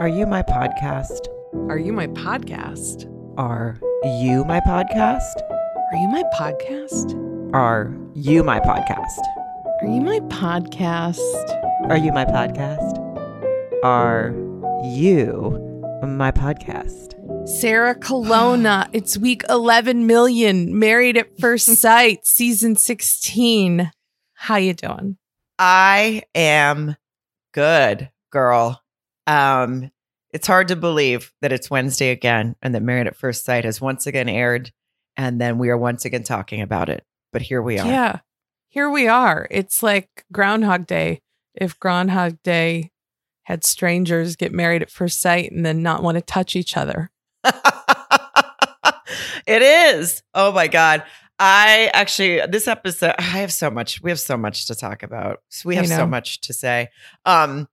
Are you my podcast? Are you my podcast? Are you my podcast? Are you my podcast? Are you my podcast? Are you my podcast? Are you my podcast? Are you my podcast? Sarah Colonna. it's week 11 million. Married at First Sight, season 16. How you doing? I am good, girl. Um, it's hard to believe that it's Wednesday again and that Married at First Sight has once again aired, and then we are once again talking about it. But here we are. Yeah, here we are. It's like Groundhog Day. If Groundhog Day had strangers get married at first sight and then not want to touch each other. it is. Oh my God. I actually this episode I have so much we have so much to talk about. We have so much to say. Um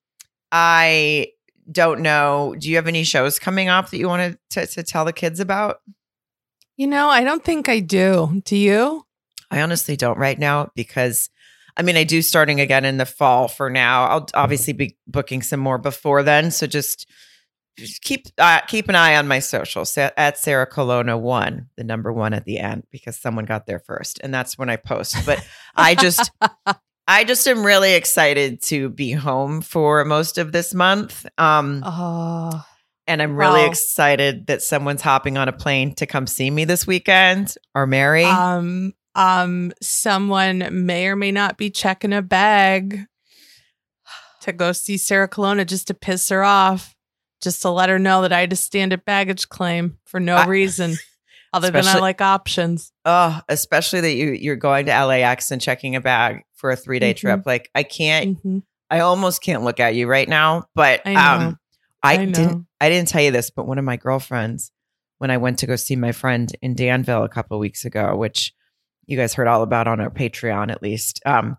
I don't know. Do you have any shows coming up that you wanted to, to tell the kids about? You know, I don't think I do. Do you? I honestly don't right now because I mean, I do starting again in the fall for now. I'll obviously be booking some more before then. So just, just keep uh, keep an eye on my socials at Sarah Colonna one, the number one at the end, because someone got there first, and that's when I post. But I just I just am really excited to be home for most of this month. Um, oh, and I'm really wow. excited that someone's hopping on a plane to come see me this weekend or Mary. Um, um, someone may or may not be checking a bag to go see Sarah Colonna just to piss her off, just to let her know that I had to stand at baggage claim for no I, reason. Other than I like options. Oh, especially that you you're going to LAX and checking a bag for a three day mm-hmm. trip. Like I can't, mm-hmm. I almost can't look at you right now. But I um, I, I didn't, I didn't tell you this, but one of my girlfriends, when I went to go see my friend in Danville a couple weeks ago, which you guys heard all about on our Patreon at least. Um,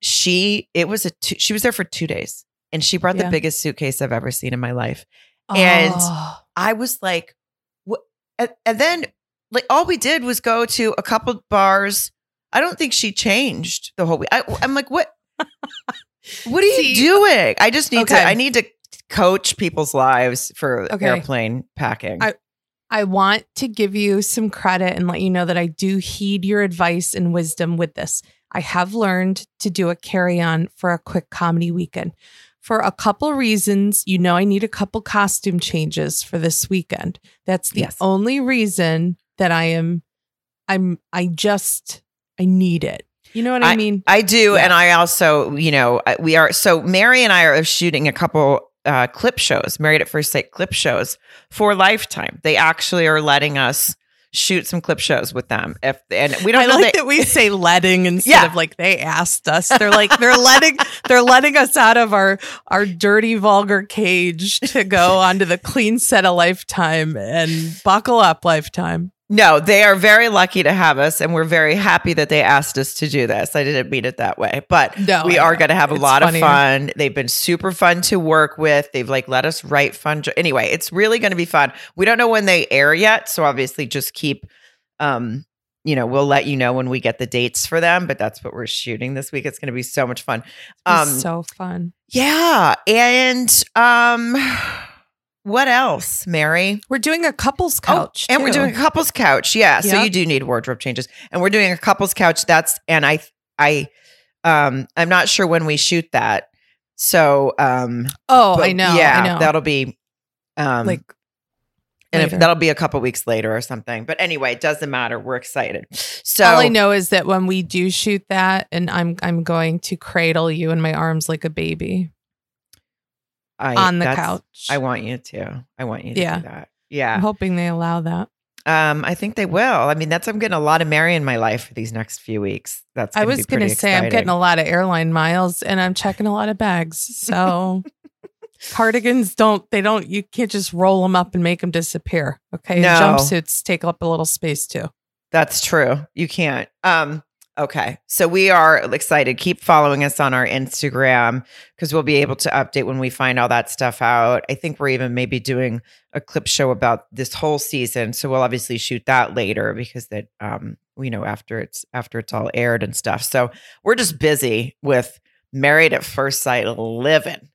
she it was a two, she was there for two days, and she brought yeah. the biggest suitcase I've ever seen in my life, oh. and I was like, what? And, and then like all we did was go to a couple bars I don't think she changed the whole week. I, am like, what? what are See, you doing? I just need okay. to. I need to coach people's lives for okay. airplane packing. I, I want to give you some credit and let you know that I do heed your advice and wisdom with this. I have learned to do a carry on for a quick comedy weekend. For a couple reasons, you know, I need a couple costume changes for this weekend. That's the yes. only reason that I am, I'm, I just I need it. You know what I, I mean? I do. Yeah. And I also, you know, we are, so Mary and I are shooting a couple uh, clip shows, Married at First Sight clip shows for Lifetime. They actually are letting us shoot some clip shows with them. If and we don't I like they, that we say letting instead yeah. of like they asked us. They're like they're letting they're letting us out of our our dirty vulgar cage to go onto the clean set of Lifetime and buckle up Lifetime. No, they are very lucky to have us, and we're very happy that they asked us to do this. I didn't mean it that way, but no, we are going to have a lot funnier. of fun. They've been super fun to work with. They've like let us write fun. Jo- anyway, it's really going to be fun. We don't know when they air yet, so obviously just keep, um, you know, we'll let you know when we get the dates for them. But that's what we're shooting this week. It's going to be so much fun. Um, so fun. Yeah, and um what else, Mary? We're doing a couples oh, couch. Oh, and we're doing a couples couch. Yeah. Yep. So you do need wardrobe changes. And we're doing a couples couch. That's and I I um I'm not sure when we shoot that. So um Oh, I know. Yeah, I know. that'll be um like and if that'll be a couple weeks later or something. But anyway, it doesn't matter. We're excited. So all I know is that when we do shoot that and I'm I'm going to cradle you in my arms like a baby. I, on the couch. I want you to. I want you to yeah. do that. Yeah. I'm hoping they allow that. Um, I think they will. I mean, that's I'm getting a lot of Mary in my life for these next few weeks. That's I was going to say I'm getting a lot of airline miles and I'm checking a lot of bags. So cardigans don't they don't you can't just roll them up and make them disappear. Okay, no. jumpsuits take up a little space too. That's true. You can't. Um, Okay. So we are excited. Keep following us on our Instagram because we'll be able to update when we find all that stuff out. I think we're even maybe doing a clip show about this whole season. So we'll obviously shoot that later because that um you know after it's after it's all aired and stuff. So we're just busy with Married at First Sight living.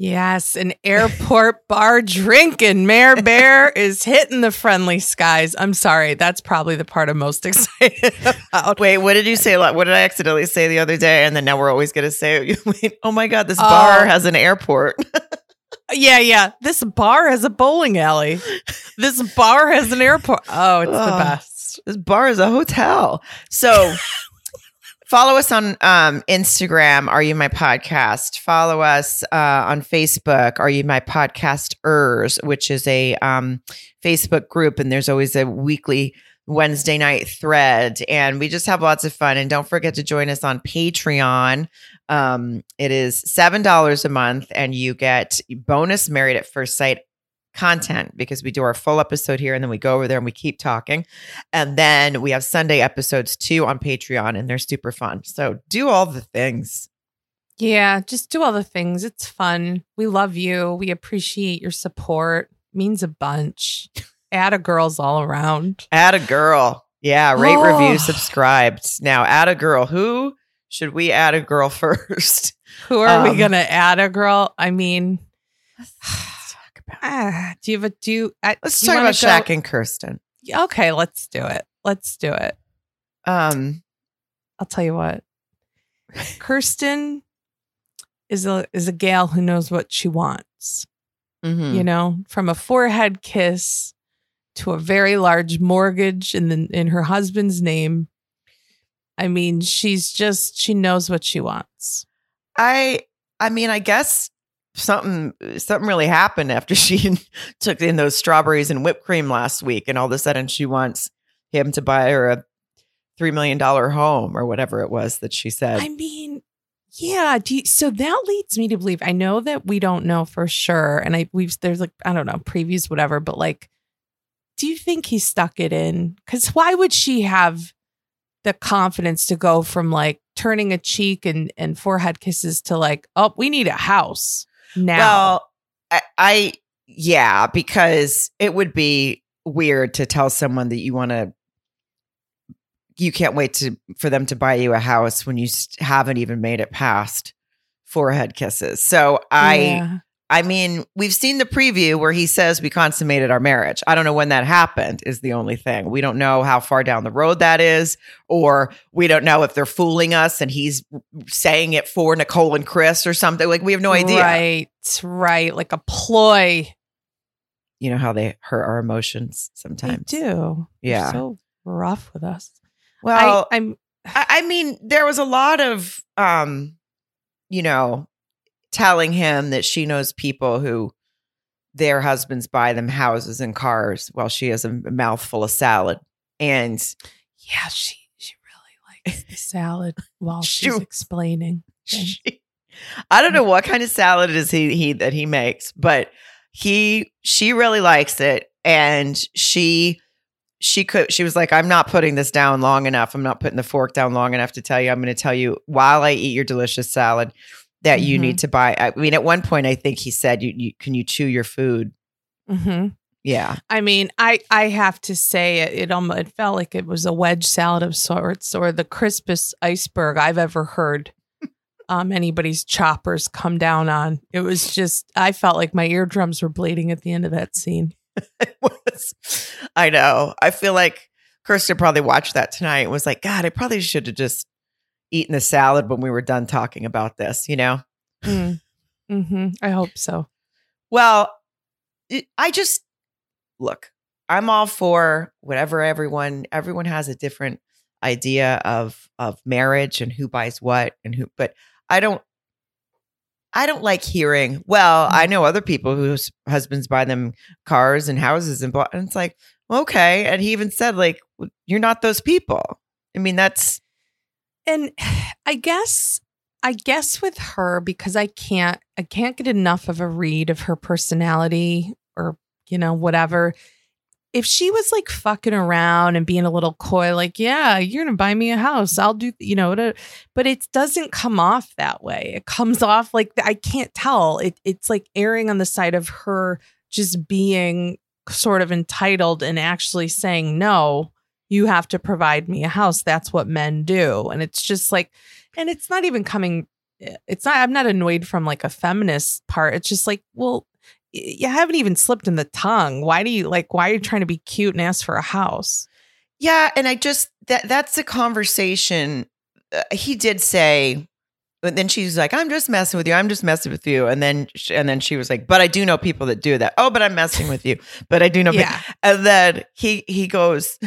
Yes, an airport bar drinking. Mayor Bear is hitting the friendly skies. I'm sorry, that's probably the part I'm most excited about. Wait, what did you say? What did I accidentally say the other day? And then now we're always going to say, "Oh my god, this bar oh. has an airport." yeah, yeah. This bar has a bowling alley. This bar has an airport. Oh, it's oh, the best. This bar is a hotel. So. Follow us on um, Instagram, Are You My Podcast? Follow us uh, on Facebook, Are You My Podcasters, which is a um, Facebook group. And there's always a weekly Wednesday night thread. And we just have lots of fun. And don't forget to join us on Patreon. Um, it is $7 a month, and you get bonus Married at First Sight content because we do our full episode here and then we go over there and we keep talking. And then we have Sunday episodes too on Patreon and they're super fun. So do all the things. Yeah, just do all the things. It's fun. We love you. We appreciate your support. Means a bunch. Add a girls all around. Add a girl. Yeah, rate, oh. review, subscribed. Now, add a girl. Who should we add a girl first? Who are um, we going to add a girl? I mean, Ah, do you have a do? Uh, let's do talk about go? Shaq and Kirsten. Okay, let's do it. Let's do it. Um, I'll tell you what. Kirsten is a is a gal who knows what she wants. Mm-hmm. You know, from a forehead kiss to a very large mortgage in the in her husband's name. I mean, she's just she knows what she wants. I I mean, I guess something something really happened after she took in those strawberries and whipped cream last week and all of a sudden she wants him to buy her a three million dollar home or whatever it was that she said. I mean yeah you, so that leads me to believe i know that we don't know for sure and i we've there's like i don't know previews whatever but like do you think he stuck it in? Because why would she have the confidence to go from like turning a cheek and and forehead kisses to like oh we need a house now. Well, I, I yeah, because it would be weird to tell someone that you want to you can't wait to for them to buy you a house when you haven't even made it past forehead kisses. So I yeah. I mean, we've seen the preview where he says we consummated our marriage. I don't know when that happened, is the only thing. We don't know how far down the road that is, or we don't know if they're fooling us and he's saying it for Nicole and Chris or something. Like, we have no idea. Right, right. Like a ploy. You know how they hurt our emotions sometimes. They do. Yeah. They're so rough with us. Well, I, I'm. I mean, there was a lot of, um, you know, telling him that she knows people who their husbands buy them houses and cars while she has a mouthful of salad. And yeah, she she really likes the salad while she's explaining. She, I don't know mm. what kind of salad is he, he that he makes, but he she really likes it. And she she could she was like i'm not putting this down long enough. I'm not putting the fork down long enough to tell you. I'm going to tell you while i eat your delicious salad that mm-hmm. you need mm-hmm. to buy. I mean, at one point, I think he said, "You, you can you chew your food?" Mm-hmm. Yeah. I mean, I I have to say it. It almost it felt like it was a wedge salad of sorts, or the crispest iceberg I've ever heard. um, anybody's choppers come down on. It was just I felt like my eardrums were bleeding at the end of that scene. it was. I know. I feel like Kirsten probably watched that tonight. and was like, God, I probably should have just eaten the salad when we were done talking about this, you know? Mm. hmm I hope so. Well, it, I just look, I'm all for whatever everyone everyone has a different idea of of marriage and who buys what and who but I don't I don't like hearing, well, I mm. know other people whose husbands buy them cars and houses and, blah, and it's like, okay. And he even said, like, you're not those people. I mean, that's and I guess I guess with her because I can't I can't get enough of a read of her personality or you know whatever. If she was like fucking around and being a little coy, like, yeah, you're gonna buy me a house, I'll do, you know, to, but it doesn't come off that way. It comes off like I can't tell. It it's like erring on the side of her just being sort of entitled and actually saying no you have to provide me a house. That's what men do. And it's just like, and it's not even coming it's not I'm not annoyed from like a feminist part. It's just like, well, you haven't even slipped in the tongue. Why do you like why are you trying to be cute and ask for a house? Yeah, and I just that that's a conversation uh, he did say but then she's like, "I'm just messing with you. I'm just messing with you." And then, and then she was like, "But I do know people that do that." Oh, but I'm messing with you. But I do know. yeah. People. And then he he goes,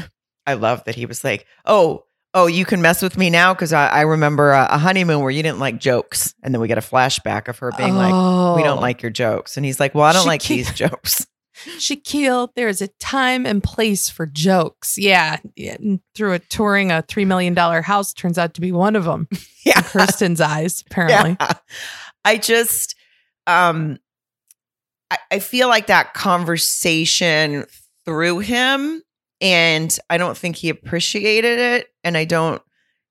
I love that he was like, "Oh, oh, you can mess with me now because I, I, remember a, a, honeymoon where you didn't like jokes, and then we get a flashback of her being oh. like, "We don't oh. like your jokes," and he's like, "Well, I don't Shaquille, like these jokes." Shaquille, there's a time and place for jokes. Yeah, yeah through a touring a three million dollar house turns out to be one of them. Yeah, in Kirsten's eyes, apparently. Yeah. I just, um, I, I feel like that conversation through him and I don't think he appreciated it. And I don't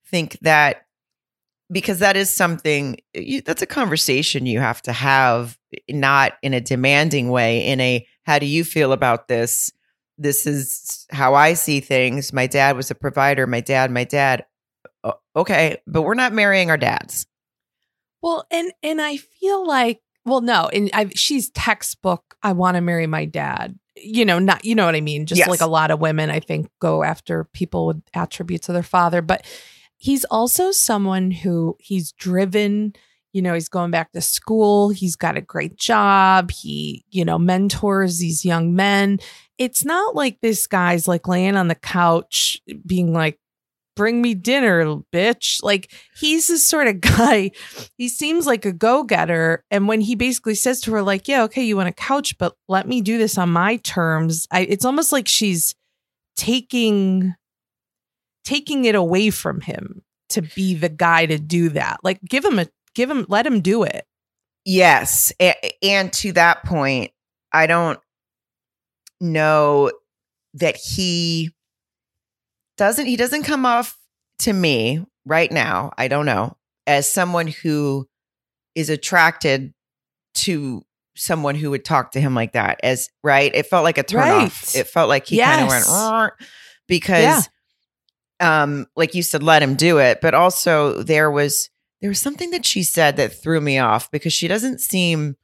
think that because that is something that's a conversation you have to have, not in a demanding way, in a how do you feel about this? This is how I see things. My dad was a provider. My dad, my dad. Okay, but we're not marrying our dads. Well, and and I feel like well, no, and I, she's textbook. I want to marry my dad you know, not, you know what I mean? Just yes. like a lot of women, I think, go after people with attributes of their father. But he's also someone who he's driven, you know, he's going back to school. He's got a great job. He, you know, mentors these young men. It's not like this guy's like laying on the couch being like, bring me dinner, bitch. Like he's this sort of guy. He seems like a go-getter. And when he basically says to her, like, yeah, okay, you want a couch, but let me do this on my terms. I, it's almost like she's taking taking it away from him to be the guy to do that. Like give him a give him let him do it. Yes. And to that point, I don't know that he doesn't he doesn't come off to me right now, I don't know, as someone who is attracted to someone who would talk to him like that as right it felt like a turn right. off it felt like he yes. kind of went because yeah. um like you said let him do it but also there was there was something that she said that threw me off because she doesn't seem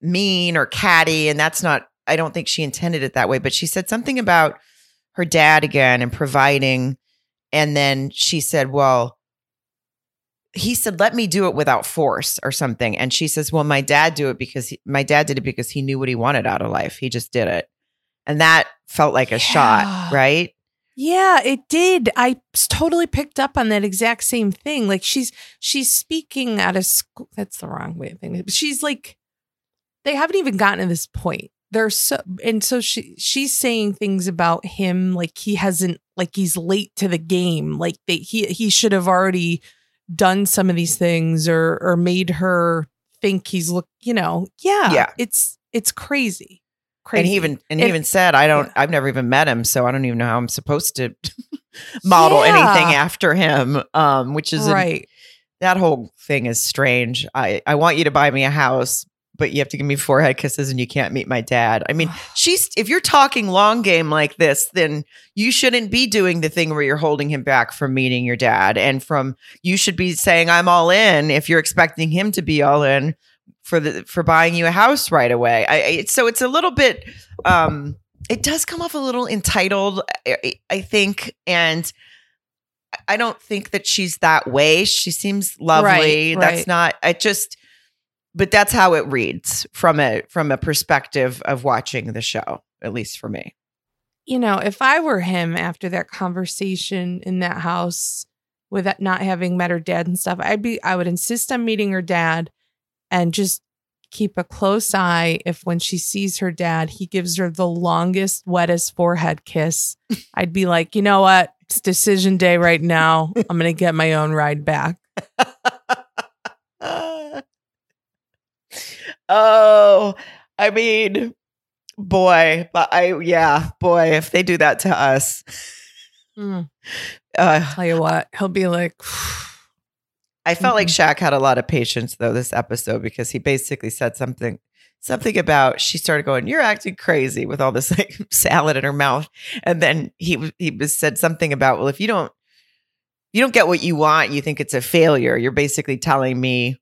mean or catty and that's not i don't think she intended it that way but she said something about her dad again and providing. And then she said, Well, he said, let me do it without force or something. And she says, well, my dad do it because he, my dad did it because he knew what he wanted out of life. He just did it. And that felt like a yeah. shot, right? Yeah, it did. I totally picked up on that exact same thing. Like she's she's speaking at a school. That's the wrong way of thinking. She's like, they haven't even gotten to this point there's so and so she she's saying things about him like he hasn't like he's late to the game like they he he should have already done some of these things or or made her think he's look you know yeah yeah it's it's crazy crazy and he even and he even said i don't yeah. i've never even met him so i don't even know how i'm supposed to model yeah. anything after him um which is right that whole thing is strange i i want you to buy me a house but you have to give me forehead kisses and you can't meet my dad. I mean, she's if you're talking long game like this, then you shouldn't be doing the thing where you're holding him back from meeting your dad and from you should be saying I'm all in if you're expecting him to be all in for the for buying you a house right away. I, it, so it's a little bit um it does come off a little entitled I, I think and I don't think that she's that way. She seems lovely. Right, That's right. not I just but that's how it reads from a from a perspective of watching the show at least for me. You know if i were him after that conversation in that house with that not having met her dad and stuff i'd be i would insist on meeting her dad and just keep a close eye if when she sees her dad he gives her the longest wettest forehead kiss. I'd be like you know what? It's decision day right now. I'm gonna get my own ride back Oh, I mean, boy, but I, yeah, boy, if they do that to us. Mm. Uh, Tell you what, he'll be like, I felt like Shaq had a lot of patience though this episode because he basically said something something about she started going you're acting crazy with all this like salad in her mouth and then he he was said something about well if you don't you don't get what you want you think it's a failure you're basically telling me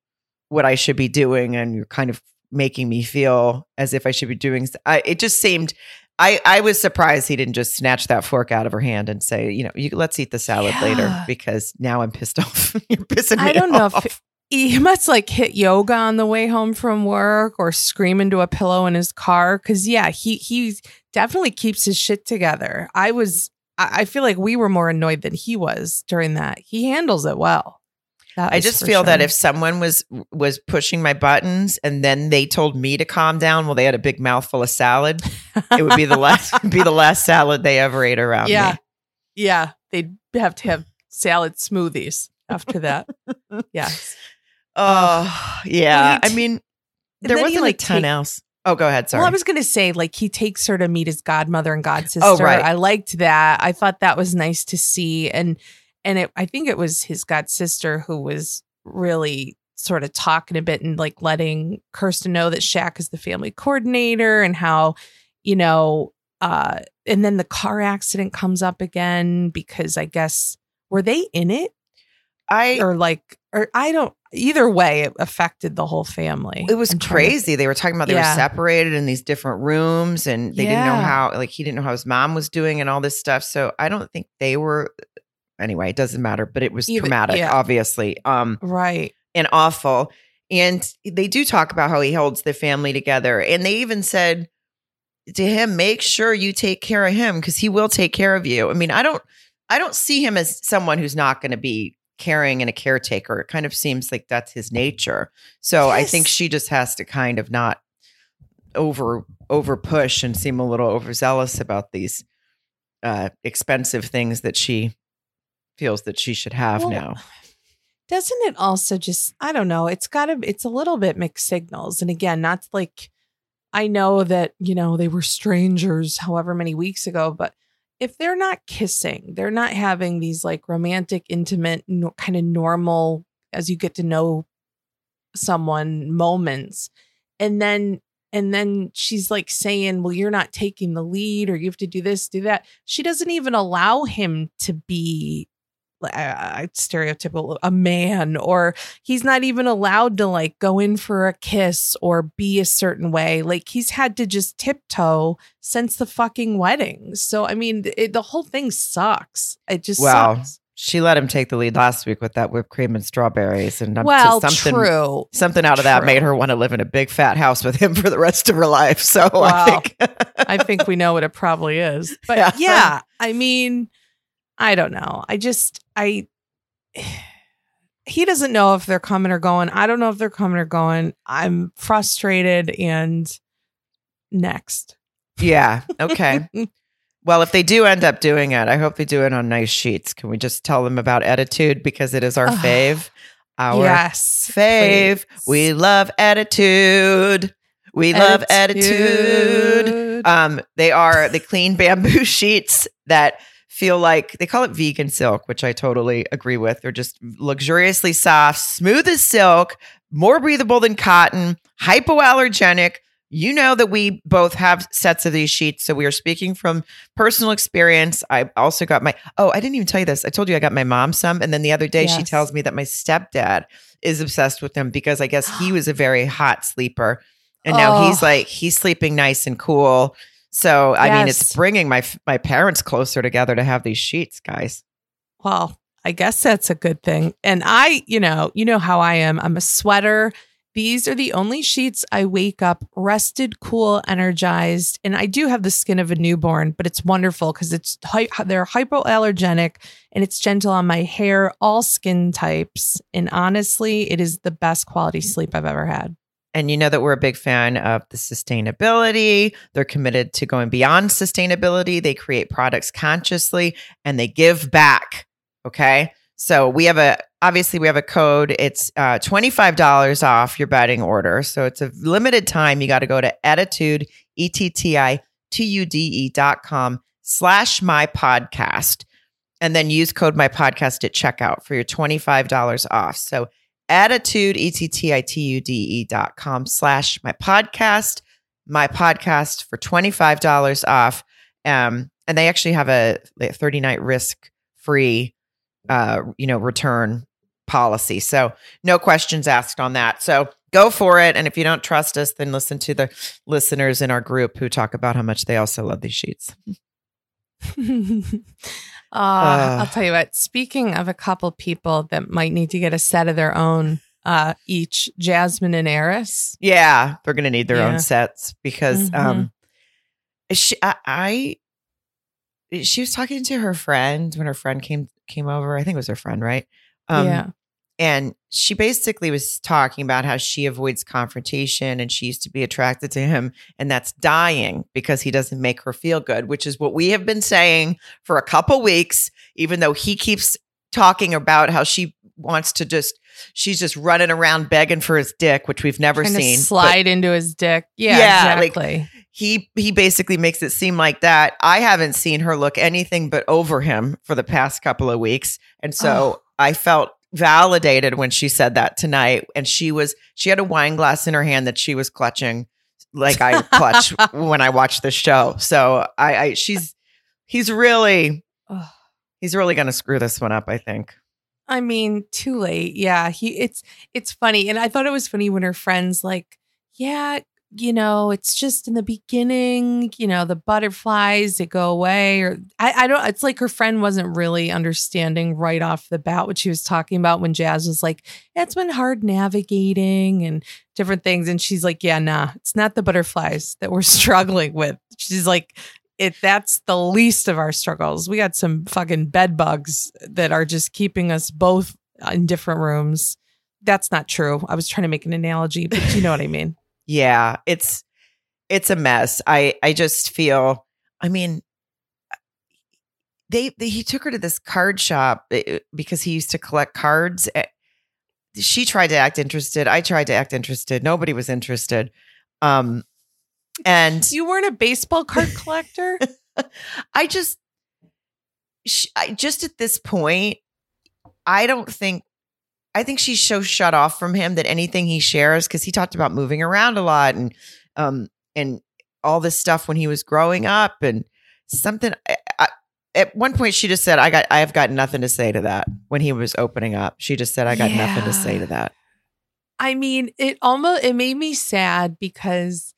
what I should be doing, and you're kind of making me feel as if I should be doing. I, it just seemed. I, I was surprised he didn't just snatch that fork out of her hand and say, you know, you, let's eat the salad yeah. later because now I'm pissed off. You're pissing me off. I don't off. know if he must like hit yoga on the way home from work or scream into a pillow in his car. Cause yeah, he he definitely keeps his shit together. I was I feel like we were more annoyed than he was during that. He handles it well. I just feel sure. that if someone was was pushing my buttons and then they told me to calm down well, they had a big mouthful of salad, it would be the last be the last salad they ever ate around yeah. me. Yeah. They'd have to have salad smoothies after that. yes. Oh, yeah. I mean, there wasn't like, a ton take, else. Oh, go ahead. Sorry. Well, I was going to say, like, he takes her to meet his godmother and god sister. Oh, right. I liked that. I thought that was nice to see. And and it, I think it was his god sister who was really sort of talking a bit and like letting Kirsten know that Shaq is the family coordinator and how, you know, uh, and then the car accident comes up again because I guess were they in it? I or like or I don't either way it affected the whole family. It was crazy. To, they were talking about they yeah. were separated in these different rooms and they yeah. didn't know how like he didn't know how his mom was doing and all this stuff. So I don't think they were anyway, it doesn't matter, but it was Either, traumatic, yeah. obviously. Um, right. And awful. And they do talk about how he holds the family together. And they even said to him, make sure you take care of him because he will take care of you. I mean, I don't I don't see him as someone who's not going to be caring and a caretaker. It kind of seems like that's his nature. So yes. I think she just has to kind of not over over push and seem a little overzealous about these uh expensive things that she feels that she should have well, now. Doesn't it also just I don't know, it's got to it's a little bit mixed signals. And again, not like I know that, you know, they were strangers however many weeks ago, but if they're not kissing, they're not having these like romantic, intimate, no, kind of normal as you get to know someone moments. And then and then she's like saying, Well, you're not taking the lead, or you have to do this, do that. She doesn't even allow him to be uh, stereotypical a man or he's not even allowed to like go in for a kiss or be a certain way. Like he's had to just tiptoe since the fucking wedding. So i mean it, the whole thing sucks. It just wow sucks. she let him take the lead last week with that whipped cream and strawberries and well something true. something out of true. that made her want to live in a big fat house with him for the rest of her life. So i think i think we know what it probably is. But yeah, yeah i mean I don't know. I just I he doesn't know if they're coming or going. I don't know if they're coming or going. I'm frustrated and next. Yeah. Okay. well, if they do end up doing it, I hope they do it on nice sheets. Can we just tell them about Ettitude because it is our fave? Our yes, fave. Please. We love Ettitude. We love Ettitude. Um, they are the clean bamboo sheets that feel like they call it vegan silk, which I totally agree with. They're just luxuriously soft, smooth as silk, more breathable than cotton, hypoallergenic. You know that we both have sets of these sheets. So we are speaking from personal experience. I also got my, oh, I didn't even tell you this. I told you I got my mom some. And then the other day yes. she tells me that my stepdad is obsessed with them because I guess he was a very hot sleeper. And now oh. he's like, he's sleeping nice and cool so I yes. mean, it's bringing my my parents closer together to have these sheets, guys. Well, I guess that's a good thing. And I, you know, you know how I am. I'm a sweater. These are the only sheets I wake up rested, cool, energized, and I do have the skin of a newborn, but it's wonderful because it's they're hypoallergenic and it's gentle on my hair, all skin types, and honestly, it is the best quality sleep I've ever had. And you know that we're a big fan of the sustainability. They're committed to going beyond sustainability. They create products consciously and they give back. Okay. So we have a, obviously, we have a code. It's uh, $25 off your bedding order. So it's a limited time. You got to go to Ettitude, E T T I T U D E dot com slash my podcast and then use code my podcast at checkout for your $25 off. So Ettitude, E-T-T-I-T-U-D-E dot com slash my podcast, my podcast for $25 off. Um, and they actually have a 30 night risk free, uh, you know, return policy. So no questions asked on that. So go for it. And if you don't trust us, then listen to the listeners in our group who talk about how much they also love these sheets. uh, uh, I'll tell you what, speaking of a couple people that might need to get a set of their own uh, each, Jasmine and Airris. Yeah, they're going to need their yeah. own sets because mm-hmm. um, she, I, I, she was talking to her friend when her friend came came over. I think it was her friend, right? Um, yeah. And she basically was talking about how she avoids confrontation and she used to be attracted to him. And that's dying because he doesn't make her feel good, which is what we have been saying for a couple weeks, even though he keeps talking about how she wants to just she's just running around begging for his dick, which we've never seen. slide but, into his dick. Yeah, yeah exactly. Like, he he basically makes it seem like that. I haven't seen her look anything but over him for the past couple of weeks. And so oh. I felt validated when she said that tonight. And she was she had a wine glass in her hand that she was clutching like I clutch when I watch the show. So I, I she's he's really he's really gonna screw this one up, I think. I mean, too late. Yeah, he it's it's funny. And I thought it was funny when her friends like, yeah, you know, it's just in the beginning, you know, the butterflies they go away or I, I don't it's like her friend wasn't really understanding right off the bat what she was talking about when Jazz was like, it's been hard navigating and different things. And she's like, Yeah, nah, it's not the butterflies that we're struggling with. She's like, it that's the least of our struggles. We got some fucking bed bugs that are just keeping us both in different rooms. That's not true. I was trying to make an analogy, but you know what I mean. Yeah, it's it's a mess. I I just feel I mean they, they he took her to this card shop eh, because he used to collect cards. Eh, she tried to act interested. I tried to act interested. Nobody was interested. Um and you weren't a baseball card collector? I just I, just at this point I don't think I think she's so shut off from him that anything he shares, because he talked about moving around a lot and um and all this stuff when he was growing up and something. I, I, at one point, she just said, "I got, I have got nothing to say to that." When he was opening up, she just said, "I got yeah. nothing to say to that." I mean, it almost it made me sad because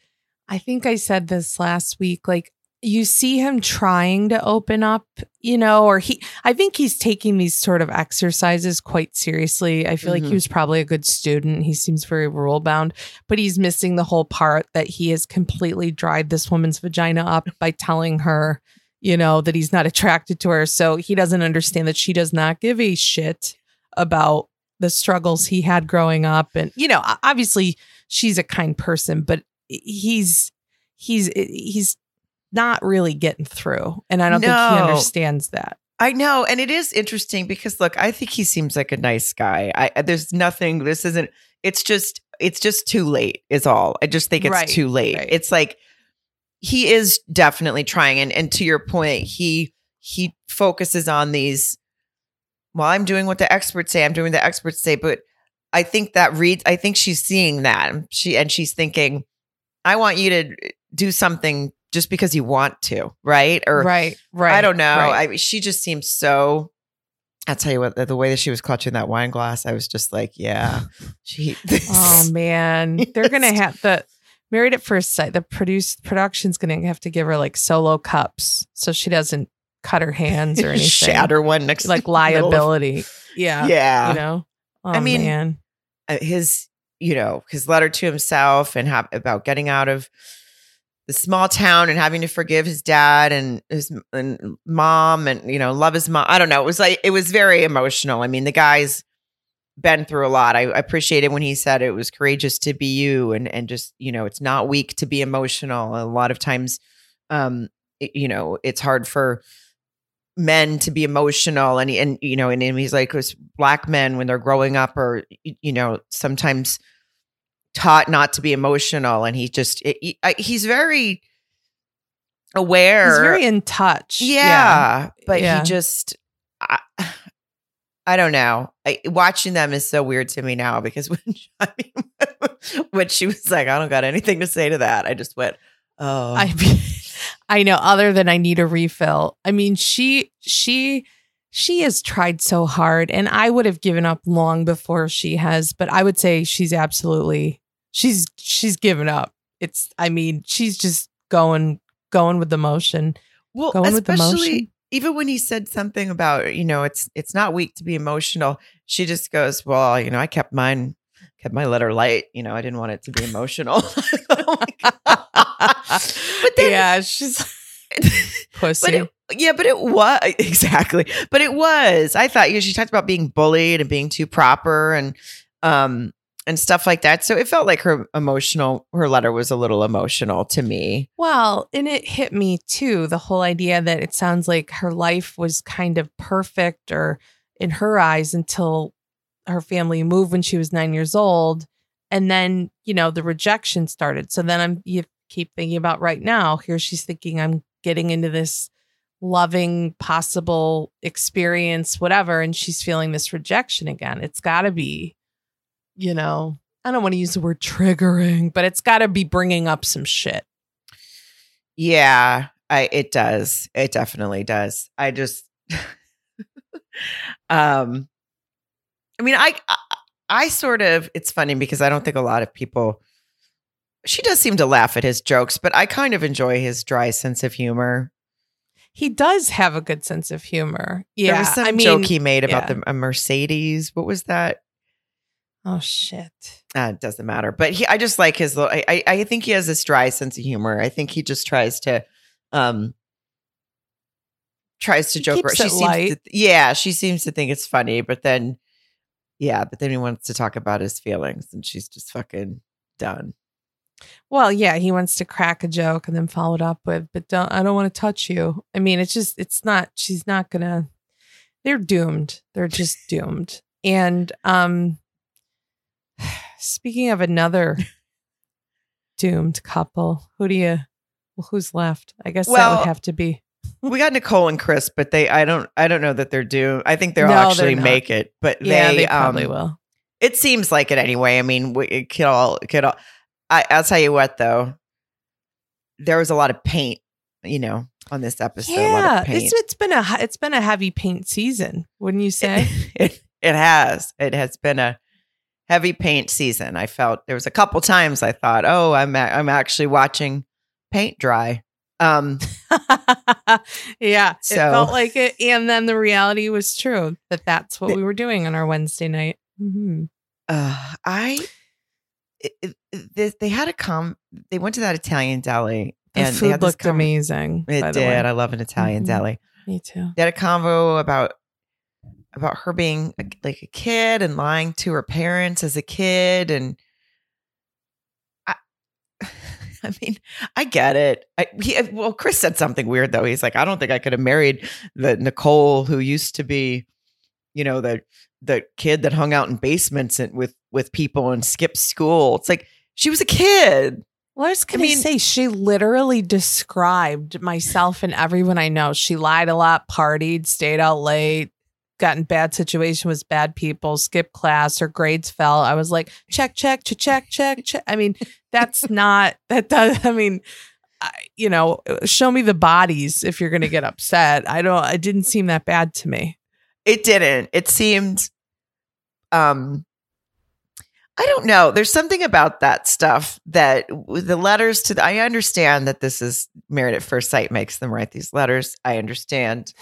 I think I said this last week. Like you see him trying to open up, you know, or he, I think he's taking these sort of exercises quite seriously. I feel mm-hmm. like he mm-hmm. was probably a good student. He seems very rule bound, but he's missing the whole part that he has completely dried this woman's vagina up by telling her, you know, that he's not attracted to her. So he doesn't understand that she does not give a shit about the struggles he had growing up. And, you know, obviously she's a kind person, but he's, he's, he's, not really getting through. And I don't no. think he understands that. I know. And it is interesting because look, I think he seems like a nice guy. I there's nothing this isn't it's just it's just too late is all. I just think it's right, too late. Right. It's like he is definitely trying and and to your point, he he focuses on these well, I'm doing what the experts say, I'm doing the experts say, but I think that reads I think she's seeing that. She and she's thinking I want you to do something just because you want to, right? Or right, right. I don't know. Right. I she just seems so. I'll tell you what, the, the, way that she was clutching that wine glass, I was just like, yeah. She. oh man, they're gonna have the married at first sight. The produce production's gonna have to give her like solo cups so she doesn't cut her hands or anything. Shatter one next like liability. Of, yeah, yeah. You know. Oh, I mean, man. Uh, his you know his letter to himself and ha- about getting out of the small town and having to forgive his dad and his and mom and you know love his mom. I don't know. It was like it was very emotional. I mean, the guy's been through a lot. I, appreciated when he said it was courageous to be you and and just you know it's not weak to be emotional. A lot of times, um, it, you know, it's hard for men to be emotional and and you know and, and he's like black men when they're growing up or you know sometimes taught not to be emotional and he just it, he, he's very aware he's very in touch yeah, yeah. but yeah. he just I, I don't know I, watching them is so weird to me now because when I mean, when she was like I don't got anything to say to that I just went oh I I know other than I need a refill I mean she she she has tried so hard and I would have given up long before she has, but I would say she's absolutely she's she's given up. It's I mean, she's just going going with the motion. Well, going with the motion. Even when he said something about, you know, it's it's not weak to be emotional, she just goes, Well, you know, I kept mine kept my letter light. You know, I didn't want it to be emotional. oh but then, yeah, she's pussy. But it, yeah, but it was exactly. But it was. I thought you know, she talked about being bullied and being too proper and um and stuff like that. So it felt like her emotional her letter was a little emotional to me. Well, and it hit me too, the whole idea that it sounds like her life was kind of perfect or in her eyes until her family moved when she was 9 years old and then, you know, the rejection started. So then I'm you keep thinking about right now, here she's thinking I'm getting into this loving possible experience whatever and she's feeling this rejection again it's got to be you know i don't want to use the word triggering but it's got to be bringing up some shit yeah i it does it definitely does i just um i mean I, I i sort of it's funny because i don't think a lot of people she does seem to laugh at his jokes but i kind of enjoy his dry sense of humor he does have a good sense of humor. Yeah, there was some I mean, joke he made about yeah. the a Mercedes. What was that? Oh shit! Uh, it doesn't matter. But he, I just like his. Little, I, I think he has this dry sense of humor. I think he just tries to, um, tries to joke. She seems light. to, yeah, she seems to think it's funny, but then, yeah, but then he wants to talk about his feelings, and she's just fucking done. Well, yeah, he wants to crack a joke and then follow it up with, but don't I don't want to touch you. I mean, it's just it's not she's not gonna they're doomed. They're just doomed. And um speaking of another doomed couple, who do you well, who's left? I guess well, that would have to be we got Nicole and Chris, but they I don't I don't know that they're doomed. I think they'll no, actually make it, but yeah, they, they probably um, will. It seems like it anyway. I mean, it could all it could all I, I'll tell you what, though, there was a lot of paint, you know, on this episode. Yeah, it's, it's been a it's been a heavy paint season, wouldn't you say? It, it, it has. It has been a heavy paint season. I felt there was a couple times I thought, oh, I'm a- I'm actually watching paint dry. Um, yeah, so, it felt like it, and then the reality was true that that's what we were doing on our Wednesday night. Mm-hmm. Uh, I it, it, they had a com. They went to that Italian deli, the and food looked com- amazing. It did. I love an Italian mm-hmm. deli. Me too. They had a convo about about her being a, like a kid and lying to her parents as a kid, and I, I mean, I get it. I, he, uh, well, Chris said something weird though. He's like, I don't think I could have married the Nicole who used to be, you know, the the kid that hung out in basements and with with people and skipped school. It's like she was a kid. Well, I was going to say she literally described myself and everyone I know. She lied a lot, partied, stayed out late, got in bad situation with bad people, skipped class, her grades fell. I was like, check, check, check, check, check, check. I mean, that's not that does. I mean, I, you know, show me the bodies if you're going to get upset. I don't. It didn't seem that bad to me. It didn't. It seemed um I don't know. There's something about that stuff that the letters to the, I understand that this is Married at First Sight makes them write these letters. I understand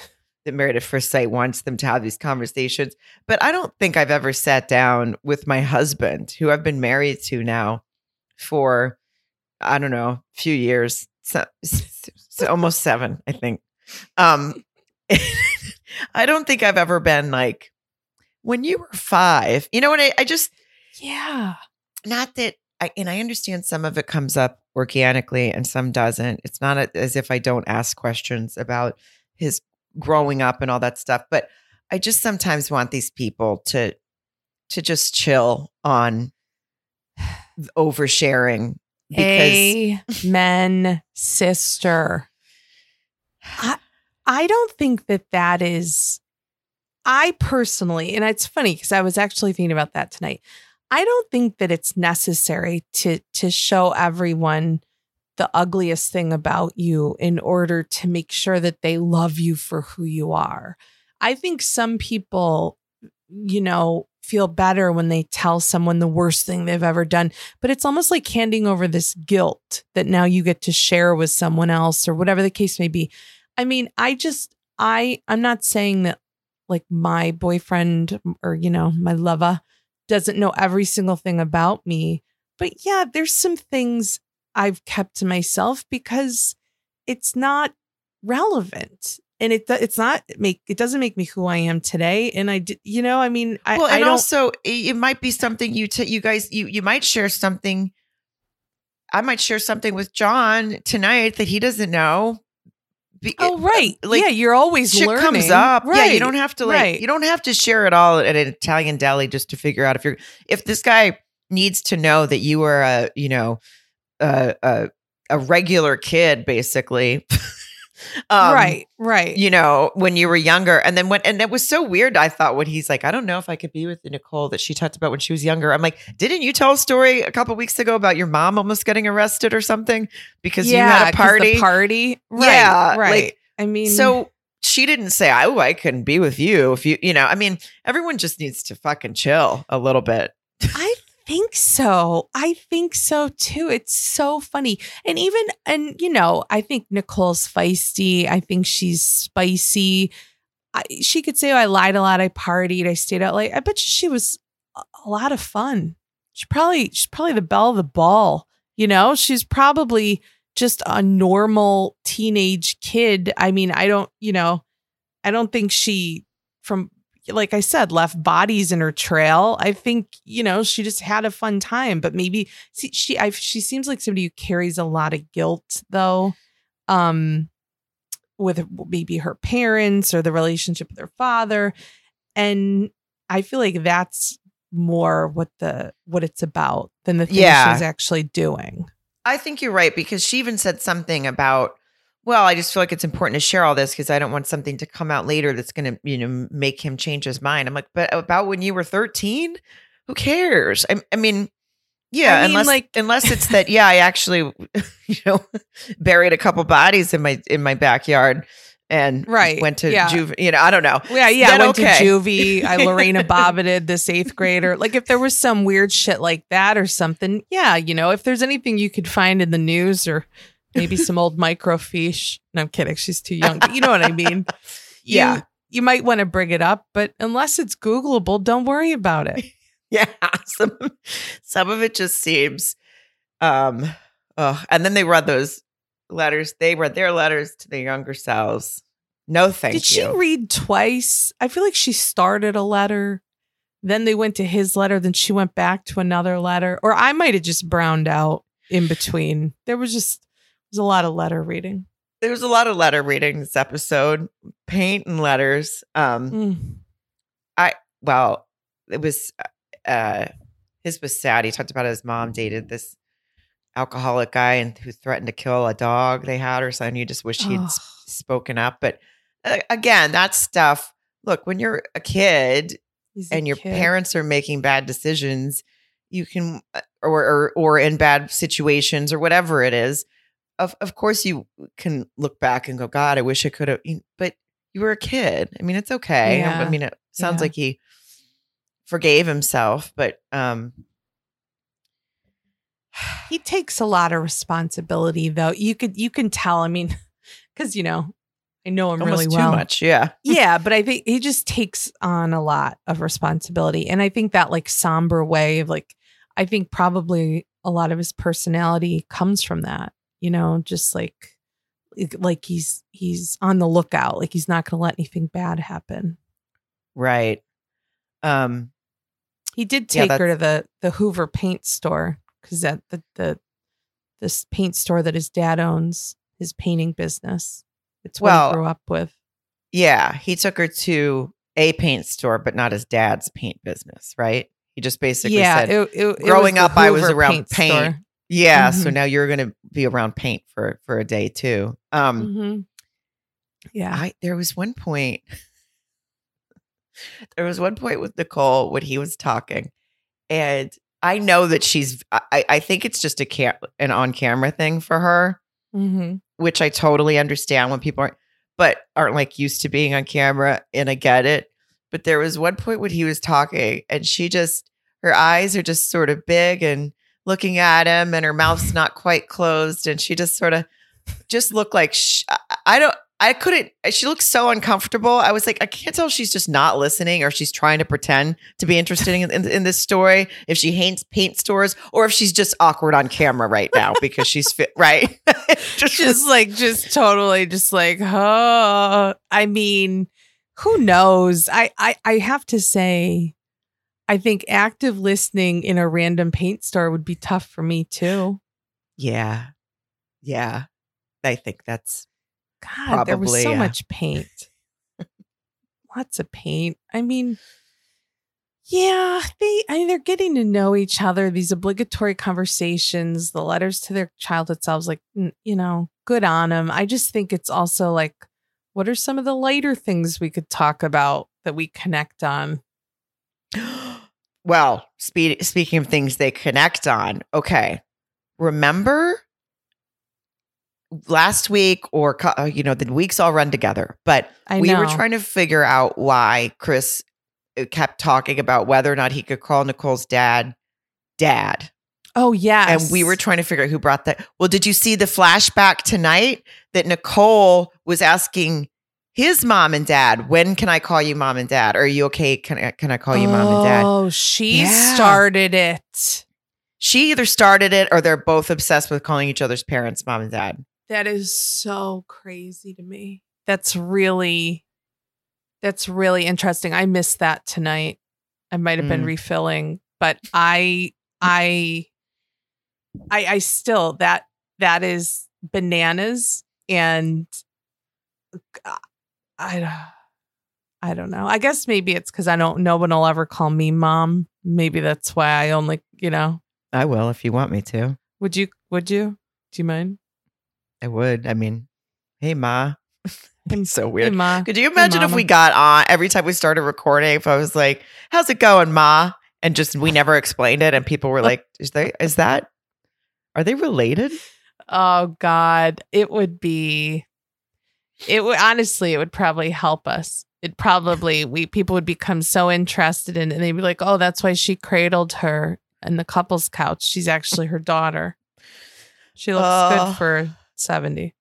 that Married at First Sight wants them to have these conversations, but I don't think I've ever sat down with my husband, who I've been married to now for I don't know, a few years, so, so almost seven, I think. Um, I don't think I've ever been like when you were five. You know what? I, I just yeah. Not that I, and I understand some of it comes up organically and some doesn't. It's not as if I don't ask questions about his growing up and all that stuff, but I just sometimes want these people to to just chill on oversharing because men sister. I, I don't think that that is I personally, and it's funny because I was actually thinking about that tonight. I don't think that it's necessary to to show everyone the ugliest thing about you in order to make sure that they love you for who you are. I think some people, you know, feel better when they tell someone the worst thing they've ever done. But it's almost like handing over this guilt that now you get to share with someone else or whatever the case may be. I mean, I just, I, I'm not saying that like my boyfriend or, you know, my lover doesn't know every single thing about me. But yeah, there's some things I've kept to myself because it's not relevant and it it's not make it doesn't make me who I am today. And I you know I mean I well and I also it might be something you t- you guys you you might share something. I might share something with John tonight that he doesn't know. Be, oh right, uh, like, yeah. You're always shit learning. comes up. Right. Yeah, you don't have to like right. you don't have to share it all at an Italian deli just to figure out if you're if this guy needs to know that you are a you know a a, a regular kid basically. Um, right, right. You know, when you were younger. And then when, and it was so weird. I thought when he's like, I don't know if I could be with Nicole that she talked about when she was younger. I'm like, didn't you tell a story a couple weeks ago about your mom almost getting arrested or something because yeah, you had a party? party. Right, yeah. Right. Like, I mean, so she didn't say, oh, I couldn't be with you if you, you know, I mean, everyone just needs to fucking chill a little bit. I think so. I think so too. It's so funny. And even, and you know, I think Nicole's feisty. I think she's spicy. I, she could say, oh, I lied a lot. I partied. I stayed out late. I bet she was a lot of fun. She probably, she's probably the belle of the ball. You know, she's probably just a normal teenage kid. I mean, I don't, you know, I don't think she, from like I said, left bodies in her trail. I think you know she just had a fun time, but maybe see, she I, she seems like somebody who carries a lot of guilt though, um, with maybe her parents or the relationship with her father, and I feel like that's more what the what it's about than the thing yeah. she's actually doing. I think you're right because she even said something about well, I just feel like it's important to share all this because I don't want something to come out later that's going to, you know, make him change his mind. I'm like, but about when you were 13, who cares? I, I mean, yeah, I mean, unless like unless it's that, yeah, I actually, you know, buried a couple bodies in my in my backyard and right went to yeah. juve. You know, I don't know. Yeah, yeah, then I went okay. to juvie. I Lorena Bobbited this eighth grader. Like if there was some weird shit like that or something, yeah, you know, if there's anything you could find in the news or maybe some old microfiche. No, I'm kidding. She's too young. But you know what I mean? yeah. You might want to bring it up, but unless it's Googleable, don't worry about it. yeah. Some, some of it just seems um oh, and then they read those letters. They read their letters to their younger selves. No, thank Did you. Did she read twice? I feel like she started a letter, then they went to his letter, then she went back to another letter. Or I might have just browned out in between. There was just there's a lot of letter reading. There's a lot of letter reading this episode. Paint and letters. Um mm. I well, it was uh his was sad. He talked about his mom dated this alcoholic guy and who threatened to kill a dog they had or something. You just wish he'd oh. spoken up. But uh, again, that stuff. Look, when you're a kid He's and a your kid. parents are making bad decisions, you can uh, or, or or in bad situations or whatever it is, of of course you can look back and go, God, I wish I could have. But you were a kid. I mean, it's okay. Yeah. I mean, it sounds yeah. like he forgave himself, but um, he takes a lot of responsibility, though. You could you can tell. I mean, because you know. I know him Almost really well. Too much, yeah, yeah. But I think he just takes on a lot of responsibility, and I think that like somber way of like, I think probably a lot of his personality comes from that you know, just like like he's he's on the lookout, like he's not going to let anything bad happen. Right. Um he did take yeah, her to the the Hoover paint store cuz that the the this paint store that his dad owns, his painting business. It's what well, he grew up with. Yeah, he took her to a paint store, but not his dad's paint business, right? He just basically yeah, said, it, it, "Growing up, I was around paint, paint yeah, mm-hmm. so now you're going to be around paint for for a day too. Um mm-hmm. Yeah. I there was one point there was one point with Nicole when he was talking and I know that she's I I think it's just a cam- an on camera thing for her. Mm-hmm. Which I totally understand when people aren't, but aren't like used to being on camera. And I get it. But there was one point when he was talking and she just, her eyes are just sort of big and looking at him and her mouth's not quite closed. And she just sort of just looked like, sh- I don't, I couldn't. She looks so uncomfortable. I was like, I can't tell if she's just not listening or she's trying to pretend to be interested in, in, in this story. If she hates paint stores or if she's just awkward on camera right now because she's fit, right. just, just like, just totally, just like, huh I mean, who knows? I, I, I have to say, I think active listening in a random paint store would be tough for me too. Yeah, yeah. I think that's God, Probably, there was so yeah. much paint. Lots of paint. I mean, yeah, they I mean they're getting to know each other, these obligatory conversations, the letters to their childhood selves, like you know, good on them. I just think it's also like, what are some of the lighter things we could talk about that we connect on? Well, spe- speaking of things they connect on, okay. Remember last week or uh, you know the weeks all run together but I we know. were trying to figure out why chris uh, kept talking about whether or not he could call nicole's dad dad oh yeah and we were trying to figure out who brought that well did you see the flashback tonight that nicole was asking his mom and dad when can i call you mom and dad are you okay can i can i call you oh, mom and dad oh she yeah. started it she either started it or they're both obsessed with calling each other's parents mom and dad that is so crazy to me. That's really that's really interesting. I missed that tonight. I might have mm. been refilling, but I I I I still that that is bananas and uh, I I don't know. I guess maybe it's cuz I don't no one will ever call me mom. Maybe that's why I only, you know. I will if you want me to. Would you would you? Do you mind? I would. I mean, hey ma. it's so weird. Hey, ma. Could you imagine hey, if we got on every time we started recording? If I was like, "How's it going, ma?" and just we never explained it, and people were uh, like, "Is they is that? Are they related?" Oh God, it would be. It would honestly, it would probably help us. It probably we people would become so interested in, it, and they'd be like, "Oh, that's why she cradled her in the couple's couch. She's actually her daughter. She looks uh, good for 70.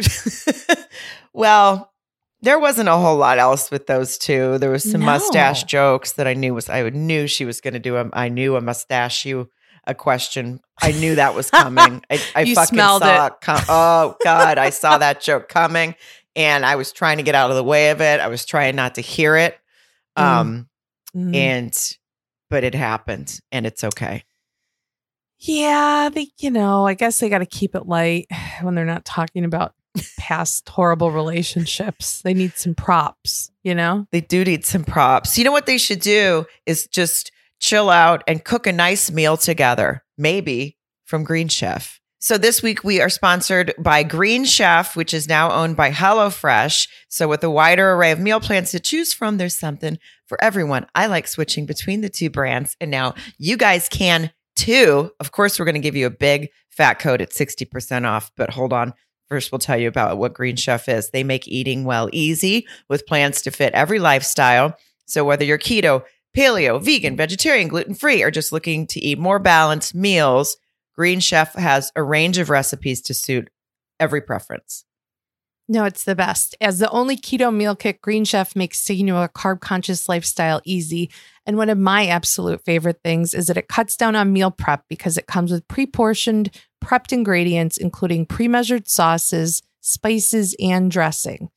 well, there wasn't a whole lot else with those two. There was some no. mustache jokes that I knew was I knew she was going to do. A, I knew a mustache you a question. I knew that was coming. I, I you fucking saw it. it com- oh God, I saw that joke coming, and I was trying to get out of the way of it. I was trying not to hear it, mm. um, mm. and but it happened, and it's okay. Yeah, they, you know, I guess they got to keep it light when they're not talking about past horrible relationships. They need some props, you know? They do need some props. You know what they should do is just chill out and cook a nice meal together, maybe from Green Chef. So this week we are sponsored by Green Chef, which is now owned by HelloFresh. So with a wider array of meal plans to choose from, there's something for everyone. I like switching between the two brands, and now you guys can too. of course, we're going to give you a big fat code at 60% off, but hold on. First, we'll tell you about what Green Chef is. They make eating well easy with plans to fit every lifestyle. So, whether you're keto, paleo, vegan, vegetarian, gluten free, or just looking to eat more balanced meals, Green Chef has a range of recipes to suit every preference. No, it's the best. As the only keto meal kit, Green Chef makes sticking to a carb conscious lifestyle easy. And one of my absolute favorite things is that it cuts down on meal prep because it comes with pre portioned, prepped ingredients, including pre measured sauces, spices, and dressing.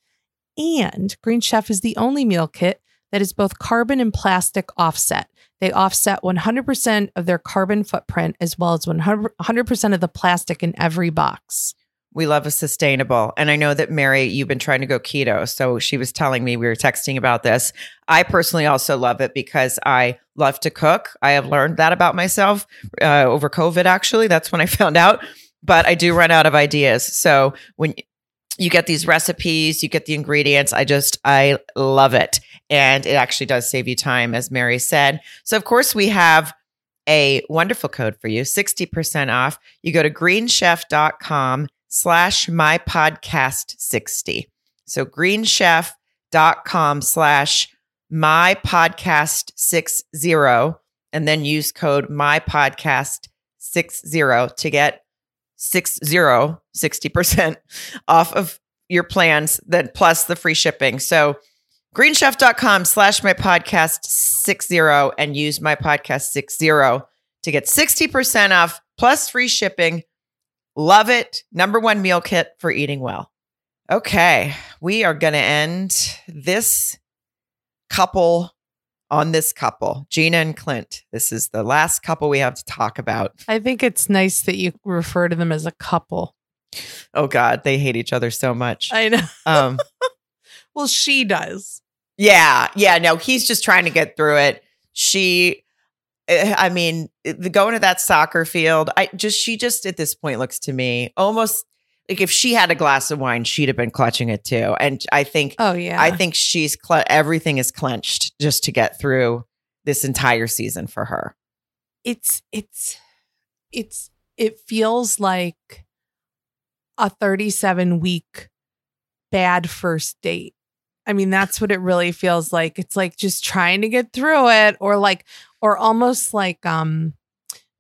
And Green Chef is the only meal kit that is both carbon and plastic offset. They offset 100% of their carbon footprint as well as 100% of the plastic in every box. We love a sustainable. And I know that Mary, you've been trying to go keto. So she was telling me we were texting about this. I personally also love it because I love to cook. I have learned that about myself uh, over COVID, actually. That's when I found out. But I do run out of ideas. So when you get these recipes, you get the ingredients, I just, I love it. And it actually does save you time, as Mary said. So, of course, we have a wonderful code for you 60% off. You go to greenchef.com slash my podcast 60 So greenchef.com slash my podcast six zero and then use code my podcast six zero to get six zero 60% off of your plans then plus the free shipping. So greenchef.com slash my podcast six zero and use my podcast six zero to get 60% off plus free shipping. Love it. Number one meal kit for eating well. Okay, we are going to end this couple on this couple, Gina and Clint. This is the last couple we have to talk about. I think it's nice that you refer to them as a couple. Oh God, they hate each other so much. I know. Um, well, she does. Yeah, yeah. No, he's just trying to get through it. She, eh, I mean, the going to that soccer field. I just, she just at this point looks to me almost like if she had a glass of wine, she'd have been clutching it too. And I think, oh yeah, I think she's cl- everything is clenched just to get through this entire season for her. It's it's it's it feels like a 37 week bad first date. I mean, that's what it really feels like. It's like just trying to get through it or like or almost like um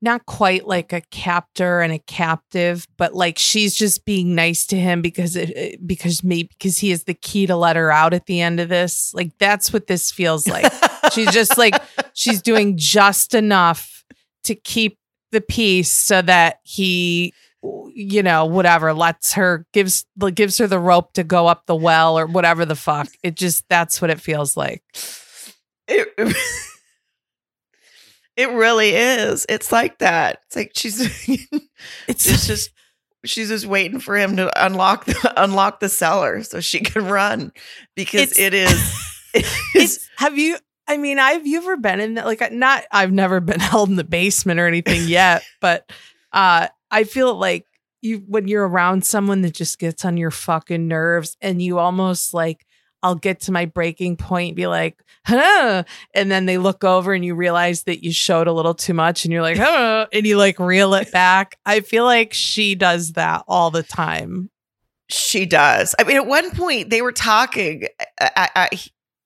not quite like a captor and a captive, but like she's just being nice to him because it because maybe because he is the key to let her out at the end of this. Like that's what this feels like. she's just like she's doing just enough to keep the peace so that he you know whatever lets her gives gives her the rope to go up the well or whatever the fuck it just that's what it feels like it, it really is it's like that it's like she's it's, it's just she's just waiting for him to unlock the unlock the cellar so she can run because it's, it is it is have you I mean, have you ever been in that? Like, not, I've never been held in the basement or anything yet, but uh, I feel like you when you're around someone that just gets on your fucking nerves and you almost like I'll get to my breaking point, be like, huh. And then they look over and you realize that you showed a little too much and you're like, huh. And you like reel it back. I feel like she does that all the time. She does. I mean, at one point they were talking uh, uh, uh, I,